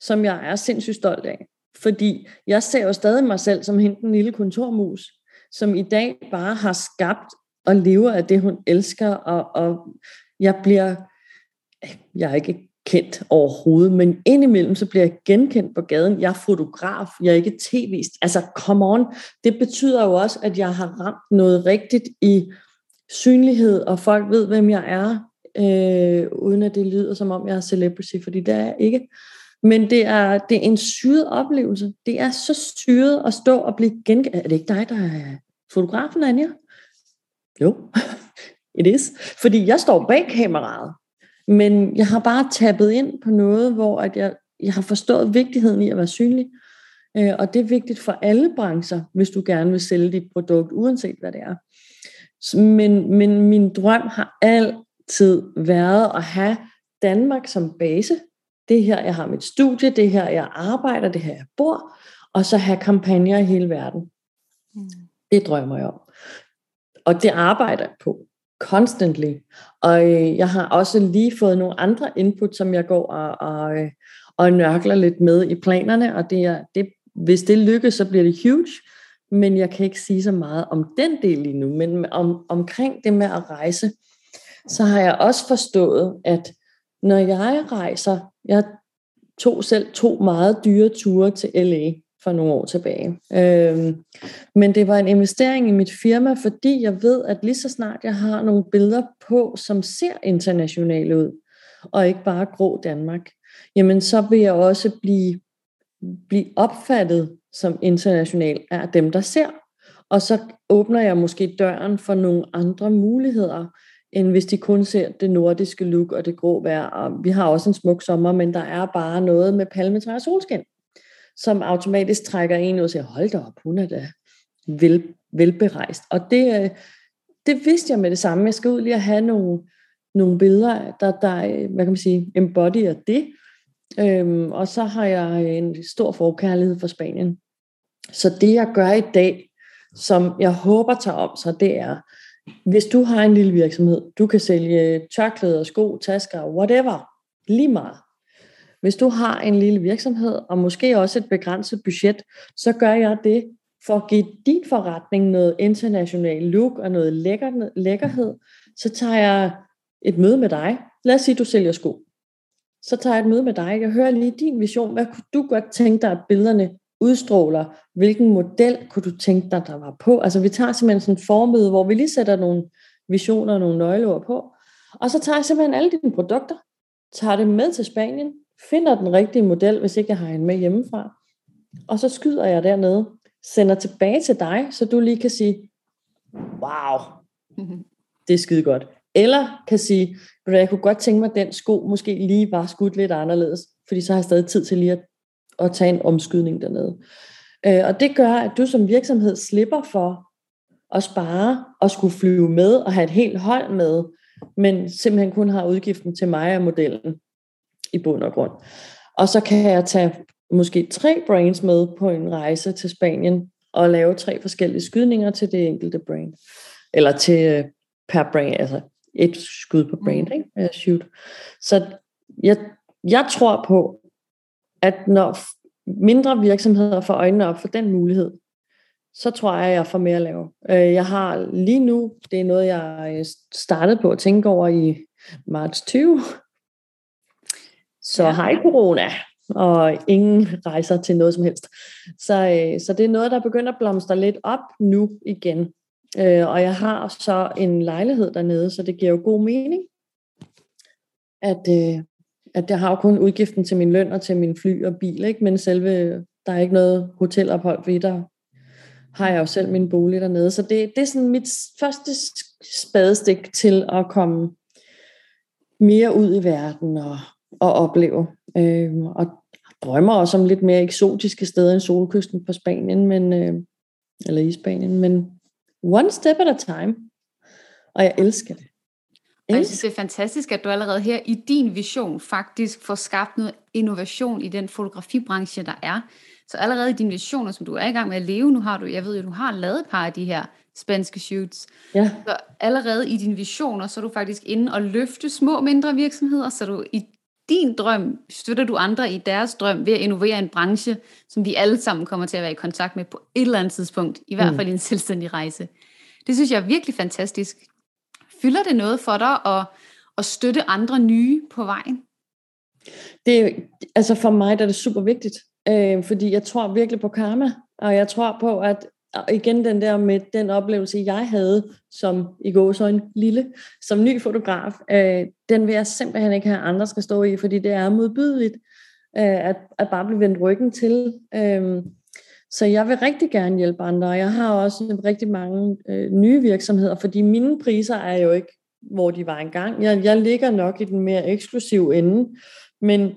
som jeg er sindssygt stolt af. Fordi jeg ser jo stadig mig selv som hende den lille kontormus, som i dag bare har skabt og lever af det, hun elsker, og, og jeg bliver, jeg er ikke kendt overhovedet, men indimellem så bliver jeg genkendt på gaden. Jeg er fotograf, jeg er ikke tv Altså, come on. Det betyder jo også, at jeg har ramt noget rigtigt i synlighed, og folk ved, hvem jeg er, øh, uden at det lyder som om, jeg er celebrity, fordi det er jeg ikke. Men det er, det er en syret oplevelse. Det er så syret at stå og blive genkendt. Er det ikke dig, der er fotografen, Anja? Jo, it is. Fordi jeg står bag kameraet. Men jeg har bare tappet ind på noget, hvor at jeg, jeg har forstået vigtigheden i at være synlig. Øh, og det er vigtigt for alle brancher, hvis du gerne vil sælge dit produkt, uanset hvad det er. Men, men min drøm har altid været at have Danmark som base. Det her, jeg har mit studie, det her, jeg arbejder, det her, jeg bor, og så have kampagner i hele verden. Mm. Det drømmer jeg om. Og det arbejder jeg på constantly. Og øh, jeg har også lige fået nogle andre input, som jeg går og, og, øh, og nørkler lidt med i planerne, og det er, det, hvis det lykkes, så bliver det huge, men jeg kan ikke sige så meget om den del lige nu, men om, omkring det med at rejse, så har jeg også forstået, at når jeg rejser, jeg tog selv to meget dyre ture til LA, for nogle år tilbage. Øhm, men det var en investering i mit firma, fordi jeg ved, at lige så snart jeg har nogle billeder på, som ser internationale ud, og ikke bare grå Danmark, jamen så vil jeg også blive, blive opfattet som international af dem, der ser. Og så åbner jeg måske døren for nogle andre muligheder, end hvis de kun ser det nordiske look og det grå vejr. Og vi har også en smuk sommer, men der er bare noget med palmetræ og solskin som automatisk trækker en ud og siger, hold da op, hun er da vel, velberejst. Og det, øh, det vidste jeg med det samme. Jeg skal ud lige at have nogle, nogle billeder, der, der hvad kan man sige, embodyer det. Øhm, og så har jeg øh, en stor forkærlighed for Spanien. Så det jeg gør i dag, som jeg håber tager om sig, det er, hvis du har en lille virksomhed, du kan sælge tørklæder, sko, tasker, whatever, lige meget. Hvis du har en lille virksomhed, og måske også et begrænset budget, så gør jeg det for at give din forretning noget international look og noget lækker, lækkerhed. Så tager jeg et møde med dig. Lad os sige, at du sælger sko. Så tager jeg et møde med dig. Jeg hører lige din vision. Hvad kunne du godt tænke dig, at billederne udstråler? Hvilken model kunne du tænke dig, der var på? Altså vi tager simpelthen sådan en formøde, hvor vi lige sætter nogle visioner og nogle nøgleord på. Og så tager jeg simpelthen alle dine produkter, tager det med til Spanien, finder den rigtige model, hvis ikke jeg har en med hjemmefra, og så skyder jeg dernede, sender tilbage til dig, så du lige kan sige, wow, det er skide godt. Eller kan sige, jeg kunne godt tænke mig, at den sko måske lige var skudt lidt anderledes, fordi så har jeg stadig tid til lige at, at tage en omskydning dernede. Øh, og det gør, at du som virksomhed slipper for at spare og skulle flyve med og have et helt hold med, men simpelthen kun har udgiften til mig og modellen i bund og grund. Og så kan jeg tage måske tre brains med på en rejse til Spanien, og lave tre forskellige skydninger til det enkelte brain. Eller til øh, per brain, altså et skud på brain, mm. ikke? Shoot. Så jeg, jeg tror på, at når mindre virksomheder får øjnene op for den mulighed, så tror jeg, at jeg får mere at lave. Øh, jeg har lige nu, det er noget, jeg øh, startede på at tænke over i marts 20. Så ja. hej corona, og ingen rejser til noget som helst. Så, øh, så det er noget, der begynder at blomstre lidt op nu igen. Og jeg har så en lejlighed dernede, så det giver jo god mening, at, at jeg har jo kun udgiften til min løn og til min fly og bil, ikke? men selve, der er ikke noget hotelophold, fordi der har jeg jo selv min bolig dernede. Så det, det er sådan mit første spadestik til at komme mere ud i verden og, og opleve. Øhm, og drømmer også om lidt mere eksotiske steder end solkysten på Spanien, men, øh, eller i Spanien, men one step at a time. Og jeg elsker det. Jeg synes, det er fantastisk, at du allerede her i din vision faktisk får skabt noget innovation i den fotografibranche, der er. Så allerede i dine visioner, som du er i gang med at leve, nu har du, jeg ved jo, du har lavet et par af de her spanske shoots. Ja. Så allerede i dine visioner, så er du faktisk inde og løfte små, mindre virksomheder, så du i din drøm, støtter du andre i deres drøm ved at innovere en branche, som vi alle sammen kommer til at være i kontakt med på et eller andet tidspunkt, i hvert mm. fald i en selvstændig rejse. Det synes jeg er virkelig fantastisk. Fylder det noget for dig at, at støtte andre nye på vejen? Det, altså for mig der er det super vigtigt. Øh, fordi jeg tror virkelig på karma, og jeg tror på, at og igen den der med den oplevelse, jeg havde som i går så en lille, som ny fotograf, øh, den vil jeg simpelthen ikke have, at andre skal stå i, fordi det er modbydeligt øh, at, at bare blive vendt ryggen til. Øh, så jeg vil rigtig gerne hjælpe andre, og jeg har også rigtig mange øh, nye virksomheder, fordi mine priser er jo ikke, hvor de var engang. Jeg, jeg ligger nok i den mere eksklusive ende, men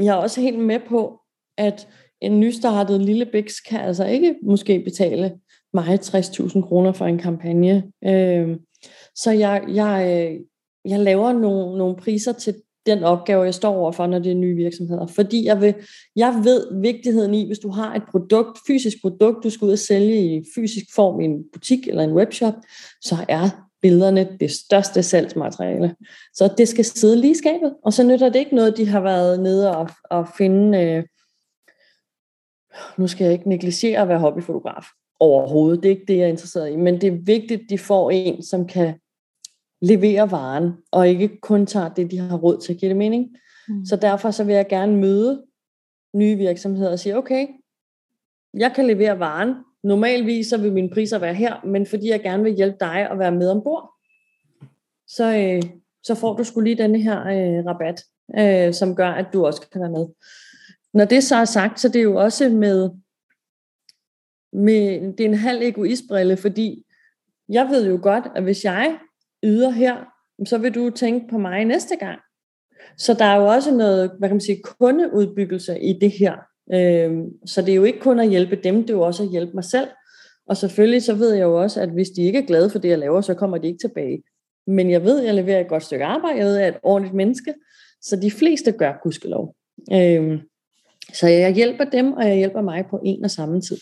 jeg er også helt med på, at en nystartet lille biks kan altså ikke måske betale mig 60.000 kroner for en kampagne. Øh, så jeg, jeg, øh, jeg laver nogle, nogle priser til den opgave, jeg står overfor, når det er nye virksomheder. Fordi jeg, vil, jeg ved vigtigheden i, hvis du har et produkt, fysisk produkt, du skal ud og sælge i fysisk form i en butik eller en webshop, så er billederne det største salgsmateriale. Så det skal sidde lige i skabet, og så nytter det ikke noget, de har været nede og, og finde øh, nu skal jeg ikke negligere at være hobbyfotograf overhovedet, det er ikke det, jeg er interesseret i, men det er vigtigt, at de får en, som kan levere varen, og ikke kun tager det, de har råd til at give det mening. Mm. Så derfor så vil jeg gerne møde nye virksomheder og sige, okay, jeg kan levere varen, normalvis så vil mine priser være her, men fordi jeg gerne vil hjælpe dig at være med ombord, så, øh, så får du skulle lige denne her øh, rabat, øh, som gør, at du også kan være med. Når det så er sagt, så det er jo også med, med det er en halv egoistbrille, fordi jeg ved jo godt, at hvis jeg yder her, så vil du tænke på mig næste gang. Så der er jo også noget, hvad kan man sige, kundeudbyggelse i det her. Øhm, så det er jo ikke kun at hjælpe dem, det er jo også at hjælpe mig selv. Og selvfølgelig så ved jeg jo også, at hvis de ikke er glade for det, jeg laver, så kommer de ikke tilbage. Men jeg ved, at jeg leverer et godt stykke arbejde, jeg ved, at jeg er et ordentligt menneske, så de fleste gør gudskelov. Øhm, så jeg hjælper dem, og jeg hjælper mig på en og samme tid.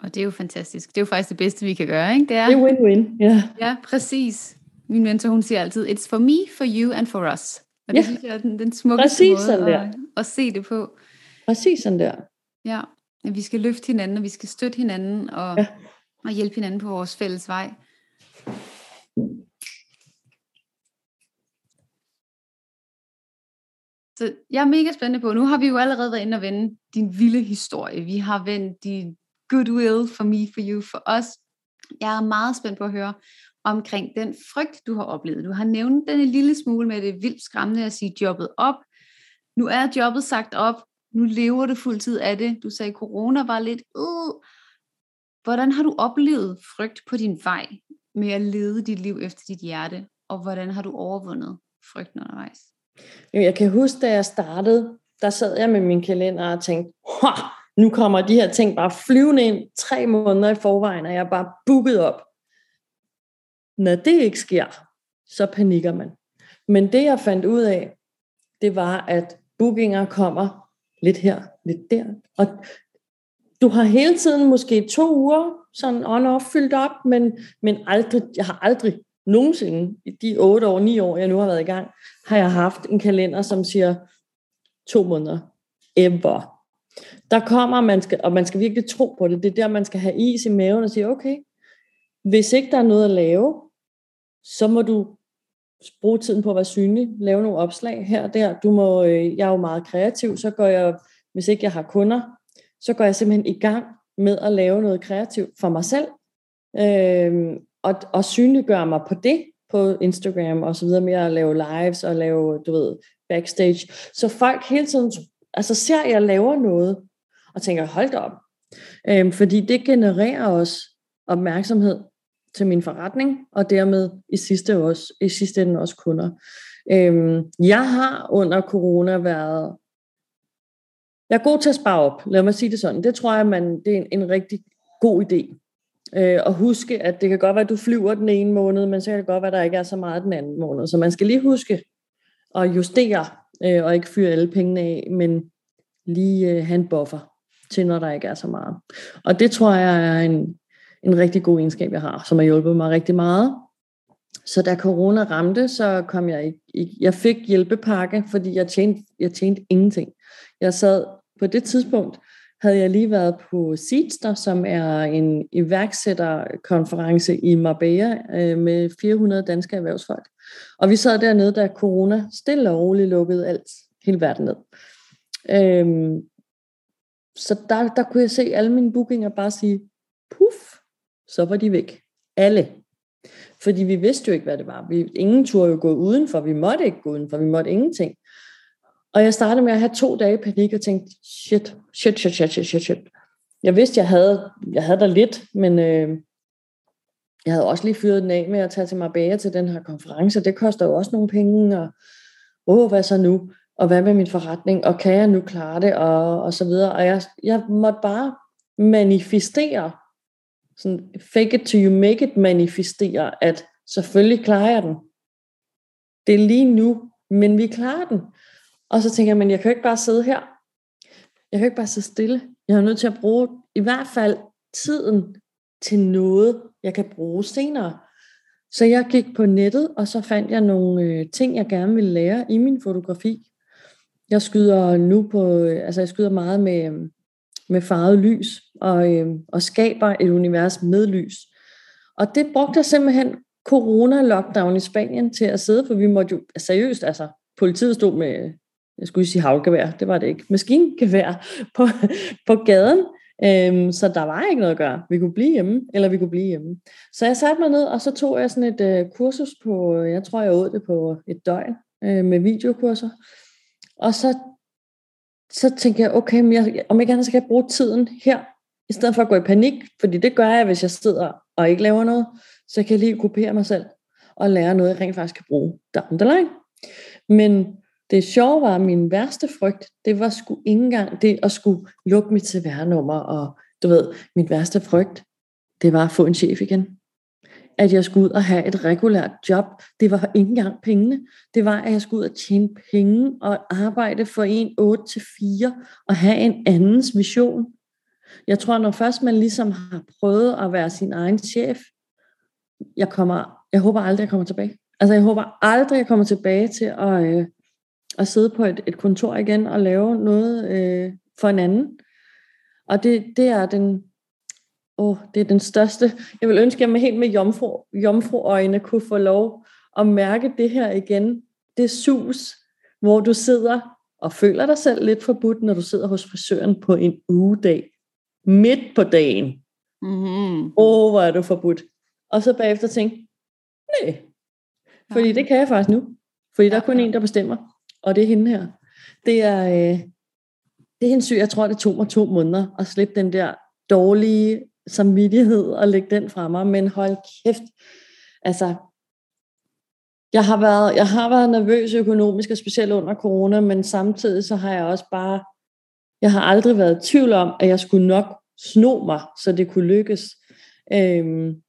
Og det er jo fantastisk. Det er jo faktisk det bedste, vi kan gøre, ikke? Det er, det er win-win, ja. Ja, præcis. Min mentor, hun siger altid, it's for me, for you and for us. Og det ja. synes jeg er den, den smukkeste præcis måde at, at se det på. Præcis sådan der. Ja, at vi skal løfte hinanden, og vi skal støtte hinanden, og, ja. og hjælpe hinanden på vores fælles vej. Så jeg er mega spændende på, nu har vi jo allerede været inde og vende din vilde historie. Vi har vendt din goodwill for me, for you, for os. Jeg er meget spændt på at høre omkring den frygt, du har oplevet. Du har nævnt den en lille smule med det vildt skræmmende at sige jobbet op. Nu er jobbet sagt op. Nu lever du fuldtid af det. Du sagde, at corona var lidt... Øh. Hvordan har du oplevet frygt på din vej med at lede dit liv efter dit hjerte? Og hvordan har du overvundet frygten undervejs? Jeg kan huske, da jeg startede, der sad jeg med min kalender og tænkte, nu kommer de her ting bare flyvende ind tre måneder i forvejen, og jeg er bare booket op. Når det ikke sker, så panikker man. Men det jeg fandt ud af, det var, at bookinger kommer lidt her, lidt der. Og du har hele tiden måske to uger sådan on-off fyldt op, men, men aldrig, jeg har aldrig nogensinde, i de otte år, ni år, jeg nu har været i gang, har jeg haft en kalender, som siger to måneder. Ever. Der kommer, man skal, og man skal virkelig tro på det. Det er der, man skal have is i maven og sige, okay, hvis ikke der er noget at lave, så må du bruge tiden på at være synlig, lave nogle opslag her og der. Du må, øh, jeg er jo meget kreativ, så går jeg, hvis ikke jeg har kunder, så går jeg simpelthen i gang med at lave noget kreativt for mig selv, øh, og, og synliggøre mig på det, på Instagram og så videre, med at lave lives og lave, du ved, backstage. Så folk hele tiden altså ser, at jeg laver noget, og tænker, hold da op. Øhm, fordi det genererer også opmærksomhed til min forretning, og dermed i sidste, også, i sidste ende også kunder. Øhm, jeg har under corona været, jeg er god til at spare op, lad mig sige det sådan. Det tror jeg, man, det er en, en rigtig god idé. Øh, og huske, at det kan godt være, at du flyver den ene måned, men så kan det godt være, at der ikke er så meget den anden måned. Så man skal lige huske at justere, øh, og ikke fyre alle pengene af, men lige øh, have en buffer til, når der ikke er så meget. Og det tror jeg er en, en rigtig god egenskab, jeg har, som har hjulpet mig rigtig meget. Så da corona ramte, så kom jeg ikke, jeg fik hjælpepakke, fordi jeg tjente, jeg tjente ingenting. Jeg sad på det tidspunkt, havde jeg lige været på Seedster, som er en iværksætterkonference i Marbella øh, med 400 danske erhvervsfolk. Og vi sad dernede, da corona stille og roligt lukkede alt, hele verden ned. Øhm, så der, der kunne jeg se alle mine bookinger bare sige, puff, så var de væk. Alle. Fordi vi vidste jo ikke, hvad det var. Vi, ingen turde jo gå udenfor. Vi måtte ikke gå udenfor. Vi måtte ingenting. Og jeg startede med at have to dage panik og tænkte, shit, shit, shit, shit, shit, shit, shit. Jeg vidste, jeg havde, jeg havde der lidt, men øh, jeg havde også lige fyret den af med at tage til Marbella til den her konference. Det koster jo også nogle penge, og åh, hvad så nu? Og hvad med min forretning? Og kan jeg nu klare det? Og, og så videre. Og jeg, jeg måtte bare manifestere sådan fake it till you make it manifestere, at selvfølgelig klarer jeg den. Det er lige nu, men vi klarer den. Og så tænker jeg, men jeg kan jo ikke bare sidde her. Jeg kan jo ikke bare sidde stille. Jeg er nødt til at bruge i hvert fald tiden til noget, jeg kan bruge senere. Så jeg gik på nettet, og så fandt jeg nogle øh, ting, jeg gerne ville lære i min fotografi. Jeg skyder nu på, øh, altså jeg skyder meget med, øh, med farvet lys, og, øh, og skaber et univers med lys. Og det brugte jeg simpelthen corona-lockdown i Spanien til at sidde, for vi måtte jo, altså, seriøst, altså, politiet stod med, jeg skulle sige havgevær, det var det ikke, maskingevær på, på gaden, øhm, så der var ikke noget at gøre. Vi kunne blive hjemme, eller vi kunne blive hjemme. Så jeg satte mig ned, og så tog jeg sådan et øh, kursus på, jeg tror jeg åd det på et døgn, øh, med videokurser. Og så så tænkte jeg, okay, men jeg, om ikke andet så kan jeg bruge tiden her, i stedet for at gå i panik, fordi det gør jeg, hvis jeg sidder og ikke laver noget, så kan jeg lige kopiere mig selv og lære noget, jeg rent faktisk kan bruge down the line. Men det sjove var, at min værste frygt, det var sgu ikke engang det at skulle lukke mit CVR-nummer, og du ved, mit værste frygt, det var at få en chef igen at jeg skulle ud og have et regulært job. Det var ikke engang pengene. Det var, at jeg skulle ud og tjene penge og arbejde for en 8 til 4 og have en andens vision. Jeg tror, når først man ligesom har prøvet at være sin egen chef, jeg, kommer, jeg håber aldrig, jeg kommer tilbage. Altså, jeg håber aldrig, jeg kommer tilbage til at, øh, at sidde på et, et kontor igen og lave noget øh, for en anden. Og det, det er den, åh, det er den største. Jeg vil ønske, at jeg helt med jomfru, jomfruøjne kunne få lov at mærke det her igen. Det sus, hvor du sidder og føler dig selv lidt forbudt, når du sidder hos frisøren på en ugedag. Midt på dagen. Mm-hmm. Åh, hvor er du forbudt. Og så bagefter tænke, nej, fordi det kan jeg faktisk nu. Fordi der er kun en, der bestemmer, og det er hende her. Det er, øh, det er en syg, jeg tror, det tog mig to måneder at slippe den der dårlige samvittighed og lægge den fra mig, men hold kæft, altså, jeg har været, jeg har været nervøs økonomisk, og specielt under corona, men samtidig så har jeg også bare, jeg har aldrig været i tvivl om, at jeg skulle nok sno mig, så det kunne lykkes. Øhm,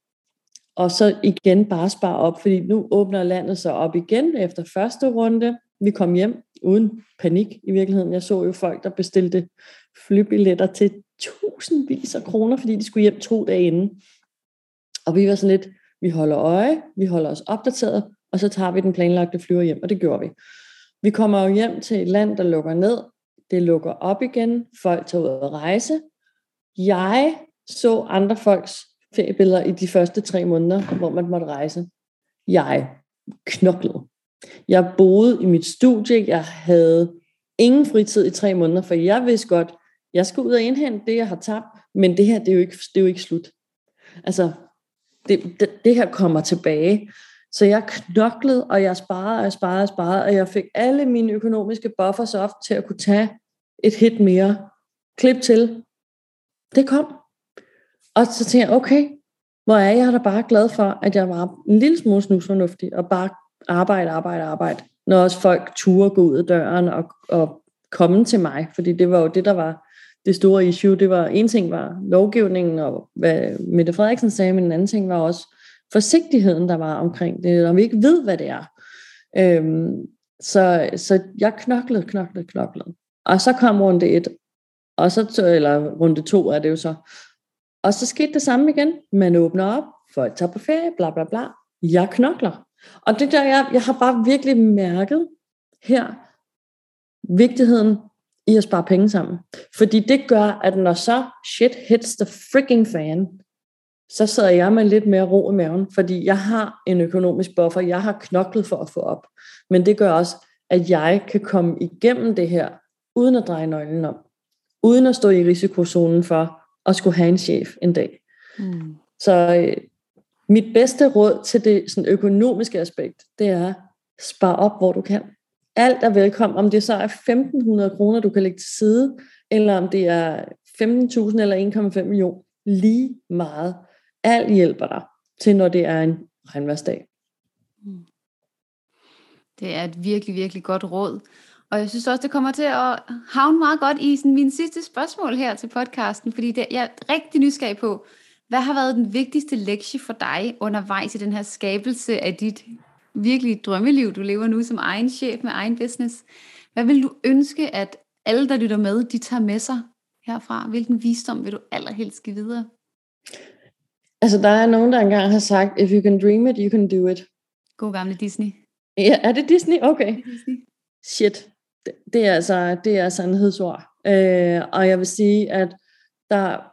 og så igen bare spare op, fordi nu åbner landet sig op igen efter første runde. Vi kom hjem uden panik i virkeligheden. Jeg så jo folk, der bestilte flybilletter til tusindvis af kroner, fordi de skulle hjem to dage inden. Og vi var sådan lidt, vi holder øje, vi holder os opdateret, og så tager vi den planlagte flyver hjem, og det gjorde vi. Vi kommer jo hjem til et land, der lukker ned, det lukker op igen, folk tager ud og rejse. Jeg så andre folks feriebilleder i de første tre måneder, hvor man måtte rejse. Jeg knoklede. Jeg boede i mit studie, jeg havde ingen fritid i tre måneder, for jeg vidste godt, jeg skal ud og indhente det, jeg har tabt, men det her, det er jo ikke, det er jo ikke slut. Altså, det, det, det her kommer tilbage. Så jeg knoklede, og jeg sparede, og jeg sparede, og sparede, og jeg fik alle mine økonomiske buffers op til at kunne tage et hit mere. Klip til. Det kom. Og så tænkte jeg, okay, hvor er jeg da bare glad for, at jeg var en lille smule snusfornuftig, og bare arbejde, arbejde, arbejde. Når også folk turde gå ud af døren og, og komme til mig, fordi det var jo det, der var det store issue. Det var, en ting var lovgivningen, og hvad Mette Frederiksen sagde, men en anden ting var også forsigtigheden, der var omkring det, når vi ikke ved, hvad det er. Øhm, så, så jeg knoklede, knoklede, knoklede. Og så kom runde et, og så, eller runde to er det jo så. Og så skete det samme igen. Man åbner op, folk tager på ferie, bla bla bla. Jeg knokler. Og det der, jeg, jeg har bare virkelig mærket her, vigtigheden i at spare penge sammen. Fordi det gør, at når så shit hits the freaking fan, så sidder jeg med lidt mere ro i maven, fordi jeg har en økonomisk buffer, jeg har knoklet for at få op. Men det gør også, at jeg kan komme igennem det her, uden at dreje nøglen om. Uden at stå i risikozonen for at skulle have en chef en dag. Mm. Så øh, mit bedste råd til det sådan økonomiske aspekt, det er, spar op, hvor du kan. Alt er velkommen, om det så er 1.500 kroner, du kan lægge til side, eller om det er 15.000 eller 1,5 million. Lige meget. Alt hjælper dig til, når det er en regnværsdag. Mm. Det er et virkelig, virkelig godt råd. Og jeg synes også, det kommer til at havne meget godt i sådan, min sidste spørgsmål her til podcasten, fordi det, jeg er rigtig nysgerrig på, hvad har været den vigtigste lektie for dig undervejs i den her skabelse af dit virkelig drømmeliv, du lever nu som egen chef med egen business? Hvad vil du ønske, at alle, der lytter med, de tager med sig herfra? Hvilken visdom vil du allerhelst give videre? Altså, der er nogen, der engang har sagt, if you can dream it, you can do it. God gamle Disney. Ja, er det Disney? Okay. Det Disney. Shit. Det, det er altså, det er sandhedsord. Øh, og jeg vil sige, at der,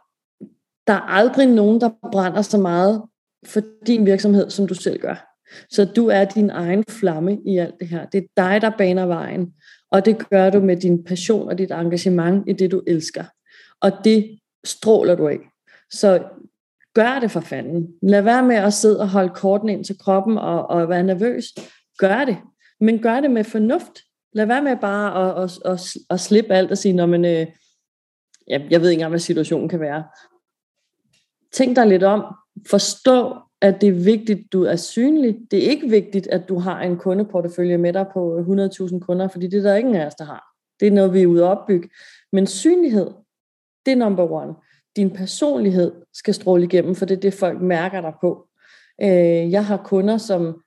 der er aldrig nogen, der brænder så meget for din virksomhed, som du selv gør. Så du er din egen flamme i alt det her. Det er dig, der baner vejen. Og det gør du med din passion og dit engagement i det, du elsker. Og det stråler du af. Så gør det for fanden. Lad være med at sidde og holde korten ind til kroppen og, og være nervøs. Gør det. Men gør det med fornuft. Lad være med bare at, at, at, at slippe alt og sige, når man, øh, jeg, jeg ved ikke engang, hvad situationen kan være. Tænk dig lidt om. Forstå, at det er vigtigt, du er synlig. Det er ikke vigtigt, at du har en kundeportefølje med dig på 100.000 kunder, fordi det er der ingen af os, der har. Det er noget, vi er ude at opbygge. Men synlighed, det er number one. Din personlighed skal stråle igennem, for det er det, folk mærker dig på. Øh, jeg har kunder, som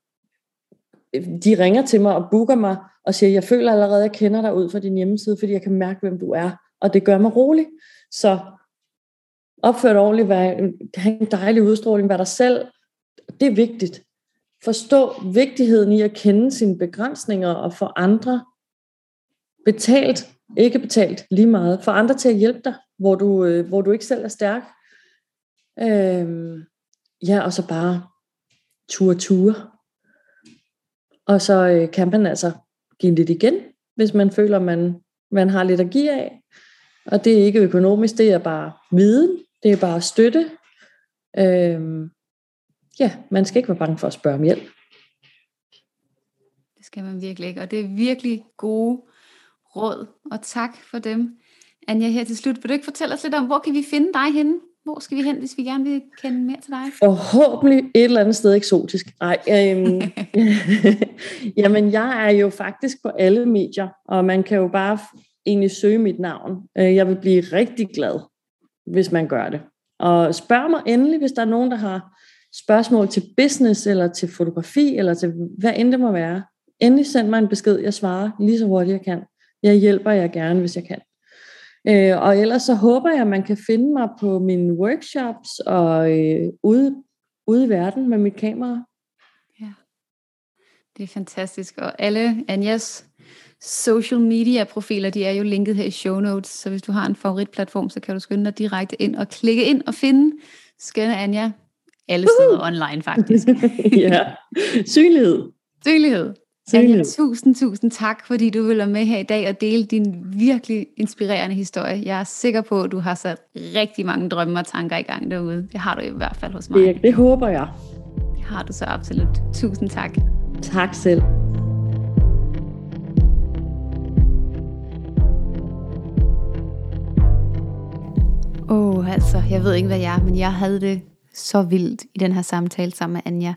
øh, de ringer til mig og booker mig og siger, jeg føler allerede, at jeg kender dig ud fra din hjemmeside, fordi jeg kan mærke, hvem du er. Og det gør mig rolig. Så opfør dig ordentligt, vær, have en dejlig udstråling, vær dig selv. Det er vigtigt. Forstå vigtigheden i at kende sine begrænsninger og få andre betalt, ikke betalt lige meget, for andre til at hjælpe dig, hvor du, øh, hvor du ikke selv er stærk. Øhm, ja, og så bare ture ture. Og så øh, kan man altså give lidt igen, hvis man føler, man, man har lidt at give af. Og det er ikke økonomisk, det er bare viden, det er bare støtte. Øhm, ja, man skal ikke være bange for at spørge om hjælp. Det skal man virkelig ikke, og det er virkelig gode råd, og tak for dem. Anja, her til slut, vil du ikke fortælle os lidt om, hvor kan vi finde dig henne? Hvor skal vi hen, hvis vi gerne vil kende mere til dig? Forhåbentlig et eller andet sted eksotisk. Nej, øhm, jamen jeg er jo faktisk på alle medier, og man kan jo bare egentlig søge mit navn. Øh, jeg vil blive rigtig glad, hvis man gør det. Og spørg mig endelig, hvis der er nogen, der har spørgsmål til business, eller til fotografi, eller til hvad end det må være. Endelig send mig en besked, jeg svarer lige så hurtigt jeg kan. Jeg hjælper jer gerne, hvis jeg kan. Øh, og ellers så håber jeg, at man kan finde mig på mine workshops og øh, ude ude i verden med mit kamera. Ja, det er fantastisk. Og alle Anjas social media profiler, de er jo linket her i show notes, så hvis du har en favoritplatform, så kan du skynde dig direkte ind og klikke ind og finde skønne Anja alle steder uh! online faktisk. ja, synlighed. Synlighed. Anja, tusind, tusind tak, fordi du vil være med her i dag og dele din virkelig inspirerende historie. Jeg er sikker på, at du har sat rigtig mange drømme og tanker i gang derude. Det har du i hvert fald hos mig. Det, det håber jeg. Det har du så absolut. Tusind tak. Tak selv. Åh, oh, altså, jeg ved ikke, hvad jeg er, men jeg havde det så vildt i den her samtale sammen med Anja.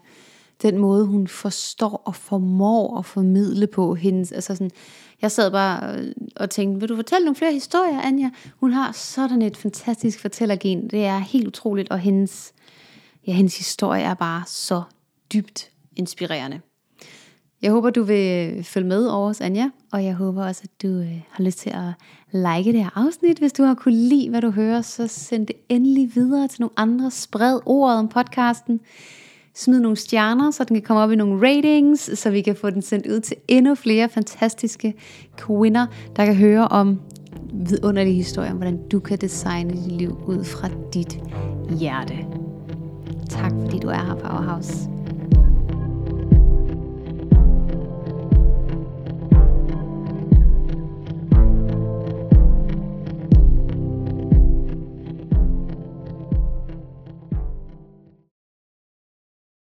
Den måde, hun forstår og formår at formidle på hendes, altså sådan, jeg sad bare øh, og tænkte, vil du fortælle nogle flere historier, Anja? Hun har sådan et fantastisk fortællergen. Det er helt utroligt, og hendes, ja, hendes historie er bare så dybt inspirerende. Jeg håber, du vil følge med over os, Anja, og jeg håber også, at du øh, har lyst til at like det her afsnit. Hvis du har kunne lide, hvad du hører, så send det endelig videre til nogle andre. Spred ordet om podcasten. Smid nogle stjerner, så den kan komme op i nogle ratings, så vi kan få den sendt ud til endnu flere fantastiske kvinder, der kan høre om vidunderlige historier om, hvordan du kan designe dit liv ud fra dit hjerte. Tak fordi du er her, Powerhouse.